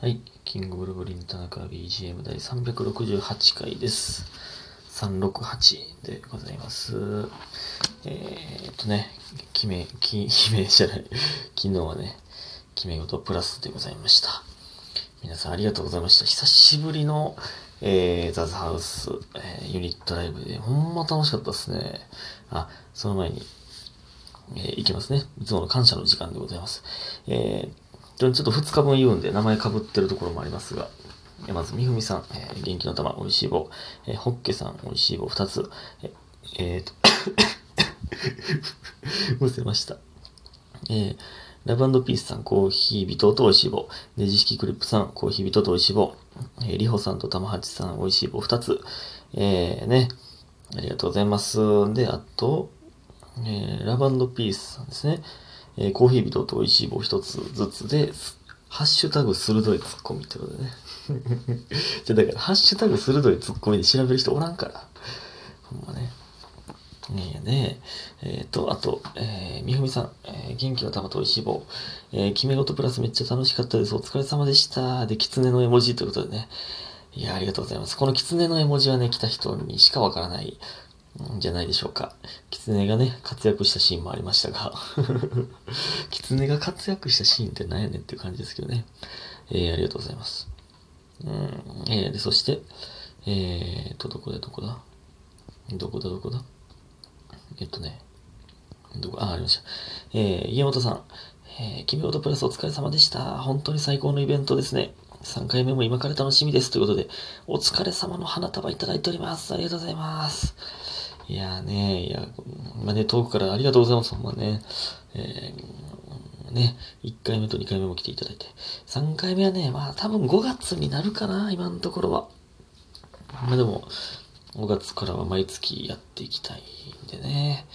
はい。キングブルブリン田中 BGM 第368回です。368でございます。えー、っとね、決め、き、決めじゃない。昨日はね、決め事プラスでございました。皆さんありがとうございました。久しぶりの、えー、ザズハウス、えーユニットライブで、ほんま楽しかったですね。あ、その前に、えーいきますね。いつもの感謝の時間でございます。えーちょっと2日分言うんで名前被ってるところもありますが、まず、みふみさん、えー元気の玉、おいしい棒、えーほっけさん、おいしい棒2つ、えーと、むせました。えーラブピースさん、コーヒー人とおいしい棒。ネジ式クリップさん、コーヒー人とおいしい棒。えー、りほさんと玉八さん、おいしい棒2つ。えー、ね。ありがとうございます。で、あと、えーラブピースさんですね。えーコーヒー人とおいしい棒1つずつで、ハッシュタグ鋭いツッコミってことでね。じゃ、だから、ハッシュタグ鋭いツッコミで調べる人おらんから。ほんまね。ねえねえ。えっ、と、あと、えーみふみさん、えー元気の玉とおいしい棒。えー決め事プラスめっちゃ楽しかったです。お疲れ様でした。で、狐の絵文字ということでね。いや、ありがとうございます。この狐の絵文字はね、来た人にしかわからないじゃないでしょうか。狐がね、活躍したシーンもありましたが。狐が活躍したシーンって何やねんっていう感じですけどね。えーありがとうございます。うん、えーで、そして、えーと、どこだ、どこだ？どこだ、どこだ？えっとね、どこ、あ、ありました。えー、家元さん、えー、君事プラスお疲れ様でした。本当に最高のイベントですね。3回目も今から楽しみです。ということで、お疲れ様の花束いただいております。ありがとうございます。いやーね、いや、まあね、遠くからありがとうございます。ほんまね。えーね、1回目と2回目も来ていただいて。3回目はね、まあ多分5月になるかな、今のところは。まあでも、5月からは毎月やっていきたいんでね。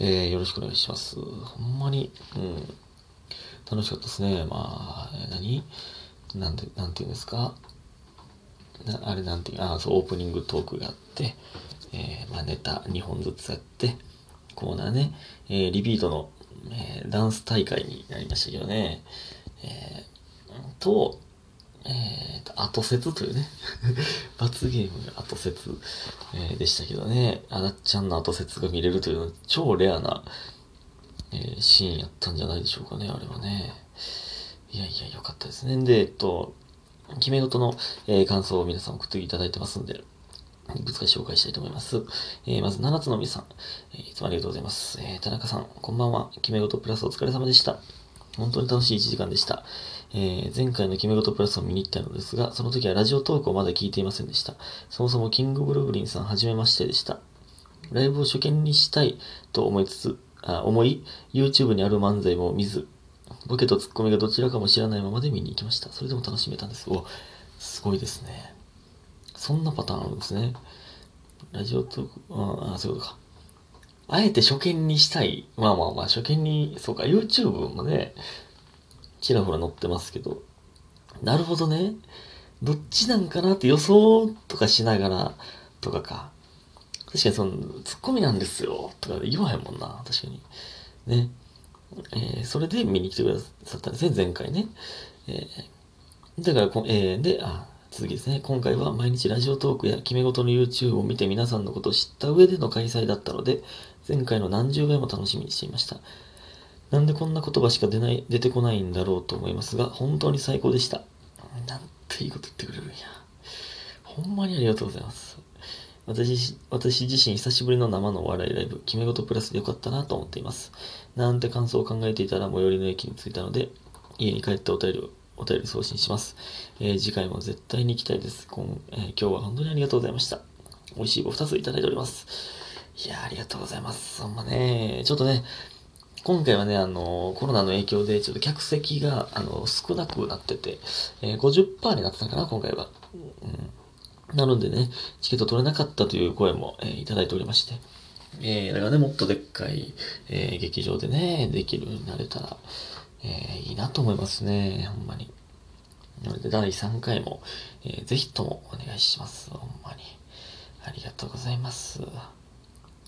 えーよろしくお願いします。ほんまに、うん。楽しかったですね。まあ、何？なんで、なんていうんですか？なあれなんていう、あ、そう、オープニングトークがあって、えーまあネタ2本ずつやって、コーナーね、えーリピートの、えーダンス大会になりましたけどね。えーと、えーと、後説というね、罰ゲームの後説、えーでしたけどね、あだっちゃんの後説が見れるというのは超レアな、えーシーンやったんじゃないでしょうかね、あれはね。いやいや、よかったですね。で、えっと、決め事の、えー感想を皆さん送っていただいてますんで、いくつか紹介したいと思います。えーまず、七つのみさん、えーいつもありがとうございます。えー田中さん、こんばんは。決め事プラスお疲れ様でした。本当に楽しい1時間でした。えー前回の決め事プラスを見に行ったのですが、その時はラジオトークをまだ聞いていませんでした。そもそもキングブルーブリンさんはじめましてでした。ライブを初見にしたいと思いつつ、あ思い、YouTube にある漫才も見ず、ボケとツッコミがどちらかも知らないままで見に行きました。それでも楽しめたんです。お、すごいですね。そんなパターンあるんですね。ラジオトーク、ああ、そういうことか。あえて初見にしたい。まあまあまあ、初見に、そうか、YouTube もね、ちらほら載ってますけど。なるほどね。どっちなんかなって予想とかしながら、とかか。確かにその、ツッコミなんですよ、とか言わへんもんな、確かに。ね。えーそれで見に来てくださったんですね、前回ね。えーだからこ、えーで、あ、続きですね。今回は毎日ラジオトークや決め事の YouTube を見て皆さんのことを知った上での開催だったので、前回の何十倍も楽しみにしていました。なんでこんな言葉しか出ない、出てこないんだろうと思いますが、本当に最高でした。なんていいこと言ってくれるんや。ほんまにありがとうございます。私、私自身久しぶりの生のお笑いライブ、決め事プラスでよかったなと思っています。なんて感想を考えていたら最寄りの駅に着いたので、家に帰ってお便りを、お便り送信します。えー次回も絶対に行きたいです。今,、えー今日は本当にありがとうございました。美味しい棒2ついただいております。いやーありがとうございます。ほんまね、ちょっとね、今回はね、あの、コロナの影響で、ちょっと客席が、あの、少なくなってて、えー、50%になってたかな、今回は。うん。なのでね、チケット取れなかったという声も、えーいただいておりまして。えー、だからね、もっとでっかい、えー劇場でね、できるようになれたら、えーいいなと思いますね、ほんまに。なので、第3回も、えーぜひともお願いします、ほんまに。ありがとうございます。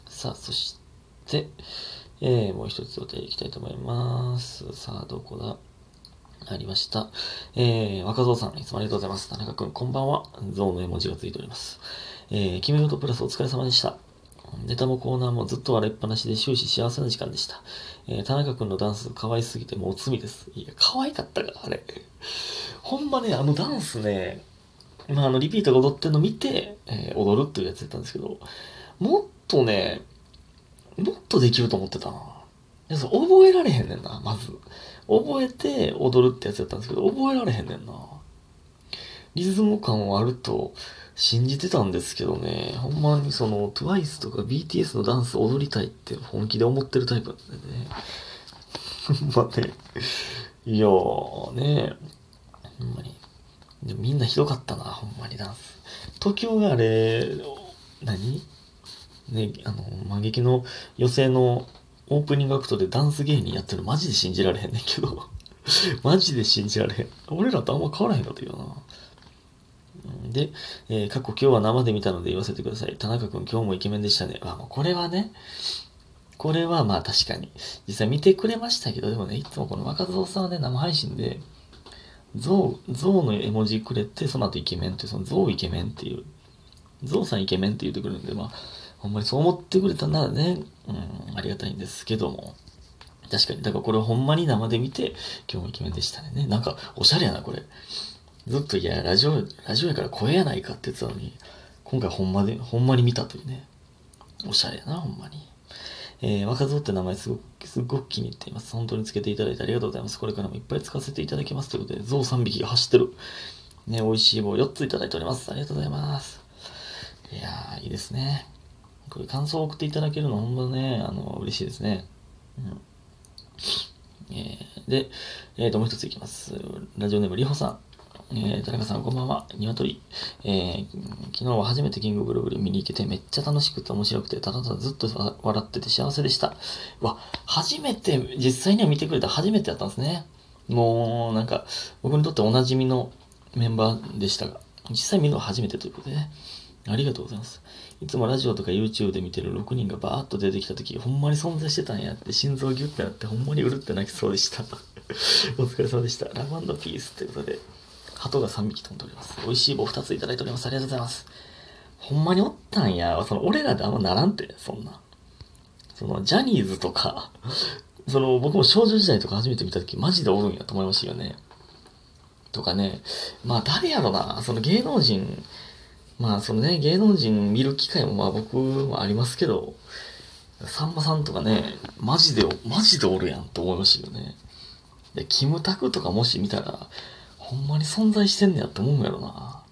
さあ、そして、えーもう一つお便りいきたいと思います。さあ、どこだ？ありました。えー、若造さん、いつもありがとうございます。田中くん、こんばんは。ゾウの絵文字がついております。えー、君ごとプラスお疲れ様でした。ネタもコーナーもずっと笑いっぱなしで終始幸せな時間でした。えー、田中くんのダンス可愛すぎてもう罪です。いや、可愛かったか、あれ。ほんまね、あのダンスね、まあ、あの、リピートが踊ってるの見て、えー踊るっていうやつやったんですけど、もっとね、もっとできると思ってたな。いやそう覚えられへんねんな、まず。覚えて踊るってやつやったんですけど、覚えられへんねんな。リズム感はあると信じてたんですけどね、ほんまにその TWICE とか BTS のダンス踊りたいって本気で思ってるタイプなんでね。ほんまね。いやーね、ほんまに。でもみんなひどかったな、ほんまにダンス。東京があれ、何？ね、あの、漫劇の予選のオープニングアクトでダンス芸人やってるのマジで信じられへんねんけど。マジで信じられへん。俺らとあんま変わらへんかったけどな。で、えー過去今日は生で見たので言わせてください。田中くん今日もイケメンでしたね。あ、もうこれはね、これはまあ確かに。実際見てくれましたけど、でもね、いつもこの若造さんはね、生配信で、ゾウ、ゾウの絵文字くれて、その後イケメンって、そのゾウイケメンっていう、ゾウさんイケメンって言ってくるんで、まあ、ほんまにそう思ってくれたならね、うん、ありがたいんですけども。確かに、だからこれほんまに生で見て、今日もイケメンでしたね。なんか、おしゃれやな、これ。ずっと、いや、ラジオ、ラジオやから声やないかって言ってたのに、今回ほんまで、ほんまに見たというね。おしゃれやな、ほんまに。えー、若造って名前すごく、すごく気に入っています。本当につけていただいてありがとうございます。これからもいっぱい使わせていただきます。ということで、象3匹が走ってる。ね、美味しい棒4ついただいております。ありがとうございます。いやー、いいですね。これ感想を送っていただけるのほんまね、あの、嬉しいですね。うん。えー、で、えーと、もう一ついきます。ラジオネームりほさん。えー、田中さん、こんばんは。ニワトリ。えー、昨日は初めてキングブルブル見に行けてめっちゃ楽しくて面白くて、ただただずっと笑ってて幸せでした。わ、初めて、実際には見てくれた初めてやったんですね。もう、なんか、僕にとっておなじみのメンバーでしたが、実際見るのは初めてということでね。ありがとうございます。いつもラジオとか YouTube で見てる6人がバーッと出てきた時、ほんまに存在してたんやって、心臓ギュッてなって、ほんまにうるって泣きそうでした。お疲れ様でした。ラブピースということで、鳩が3匹飛んでおります。美味しい棒2ついただいております。ありがとうございます。ほんまにおったんや。その、俺らであんまならんて、そんな。その、ジャニーズとか、その、僕も少女時代とか初めて見た時、マジでおるんやと思いましたよね。とかね。まあ、誰やろな。その芸能人、まあ、そのね、芸能人見る機会もまあ僕もありますけど、さんまさんとかね、マジで、マジでおるやんと思いましたよね。で、キムタクとかもし見たら、ほんまに存在してんねやって思うんやろな。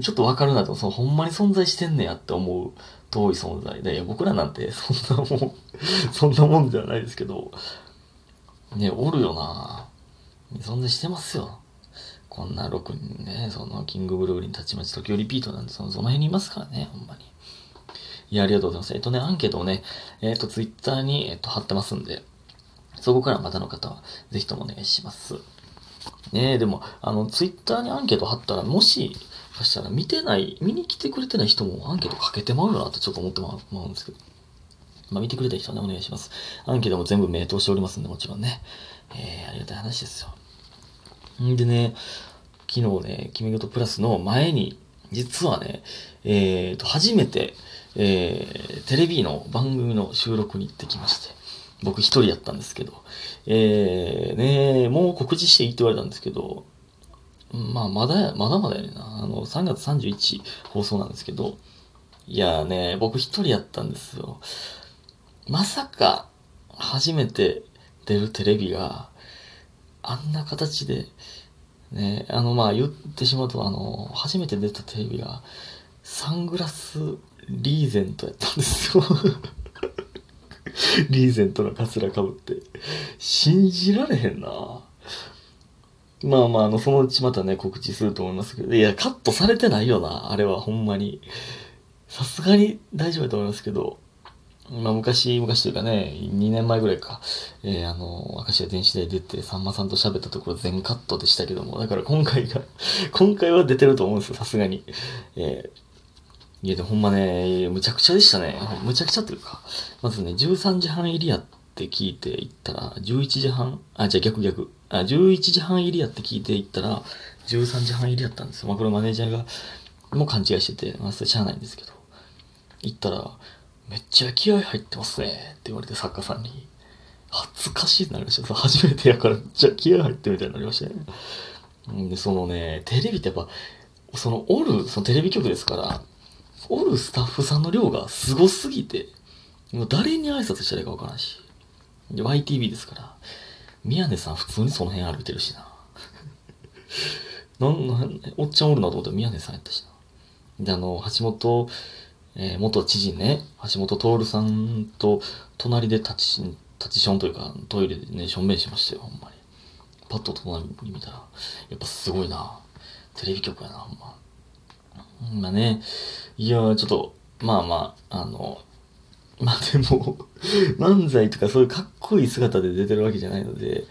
ちょっとわかるなと、そのほんまに存在してんねやって思う遠い存在で、いや僕らなんてそんなもん、そんなもんじゃないですけど、ね、おるよな。存在してますよ。こんな6人ね、その、キングブルーリン、たちまち、時リピートなんで、その、その辺にいますからね、ほんまに。いや、ありがとうございます。えっとね、アンケートをね、えっと、ツイッターに、えっと、貼ってますんで、そこからまたの方は、ぜひともお願いします。ねえ、でも、あの、ツイッターにアンケート貼ったら、もしかしたら見てない、見に来てくれてない人もアンケートかけてまうよなってちょっと思ってまうまうんですけど。まあ、見てくれた人はね、お願いします。アンケートも全部名答しておりますんで、もちろんね。えー、ありがたい話ですよ。んでね、昨日ね、君ごとプラスの前に、実はね、えーと、初めて、えー、テレビの番組の収録に行ってきまして、僕一人やったんですけど、えー、ね、もう告知していいって言われたんですけど、まあ、まだ、まだまだやねんな。あの、3月31放送なんですけど、いやね、僕一人やったんですよ。まさか、初めて出るテレビが、あんな形で、ね、あの、まあ言ってしまうと、あの、初めて出たテレビが、サングラスリーゼントやったんですよ。リーゼントのカツラかぶって。信じられへんな。まあまあ、あの、そのうちまたね、告知すると思いますけど、いや、カットされてないよな、あれは、ほんまに。さすがに大丈夫だと思いますけど、まあ昔、昔というかね、2年前ぐらいか、えー、あの、明石家電子で出て、さんまさんと喋ったところ全カットでしたけども、だから今回が、今回は出てると思うんですよ、さすがに。えー、いや、でほんまね、むちゃくちゃでしたね。むちゃくちゃというか、まずね、13時半入りやって聞いて行ったら、11時半、あ、じゃあ逆逆。あ、11時半入りやって聞いて行ったら、13時半入りやったんですよ。まあこれマネージャーが、もう勘違いしてて、まあそれしゃあないんですけど。行ったら、めっちゃ気合入ってますねって言われて作家さんに。恥ずかしいってなりました。初めてやから、じゃ気合入ってみたいになりましたね。んで、そのね、テレビってやっぱ、その、おる、そのテレビ局ですから、おるスタッフさんの量がすごすぎて、もう誰に挨拶したらいいかわからんし。で、YTV ですから、宮根さん普通にその辺歩いてるしな。なん、なん、おっちゃんおるなと思ったら宮根さんやったしな。で、あの、橋本、えー元知事ね、橋本徹さんと隣で立ち、立ちションというか、トイレでね、しょんべんしましたよ、ほんまに。パッと隣に見たら、やっぱすごいな。テレビ局やな、ほんま。まあね、いや、ちょっと、まあまあ、あの、まあでも、漫才とかそういうかっこいい姿で出てるわけじゃないので、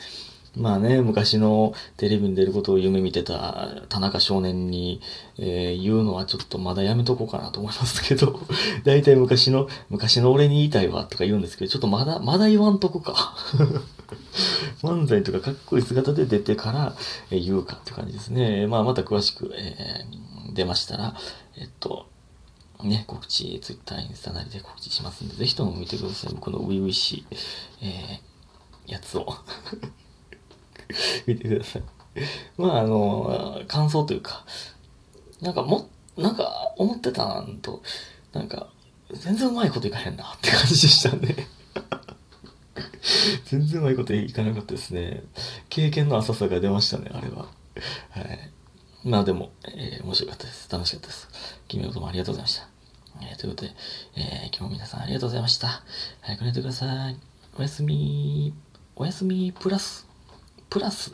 まあね、昔のテレビに出ることを夢見てた田中少年に、えー言うのはちょっとまだやめとこうかなと思いますけど、大体昔の、昔の俺に言いたいわとか言うんですけど、ちょっとまだ、まだ言わんとこか。漫才とかかっこいい姿で出てから、え言うかって感じですね。まあまた詳しく、えー出ましたら、えっと、ね、告知、ツイッター、インスタなりで告知しますんで、ぜひとも見てください。僕の初々しい、えーやつを。見てください。まあ、あの、感想というか、なんかも、なんか思ってたんと、なんか、全然うまいこといかへんなって感じでしたね。全然うまいこといかなかったですね。経験の浅さが出ましたね、あれは。はい。まあでも、えー面白かったです。楽しかったです。君のこともありがとうございました。えーということで、えー今日も皆さんありがとうございました。早く寝てください。おやすみ。おやすみプラス、プラス。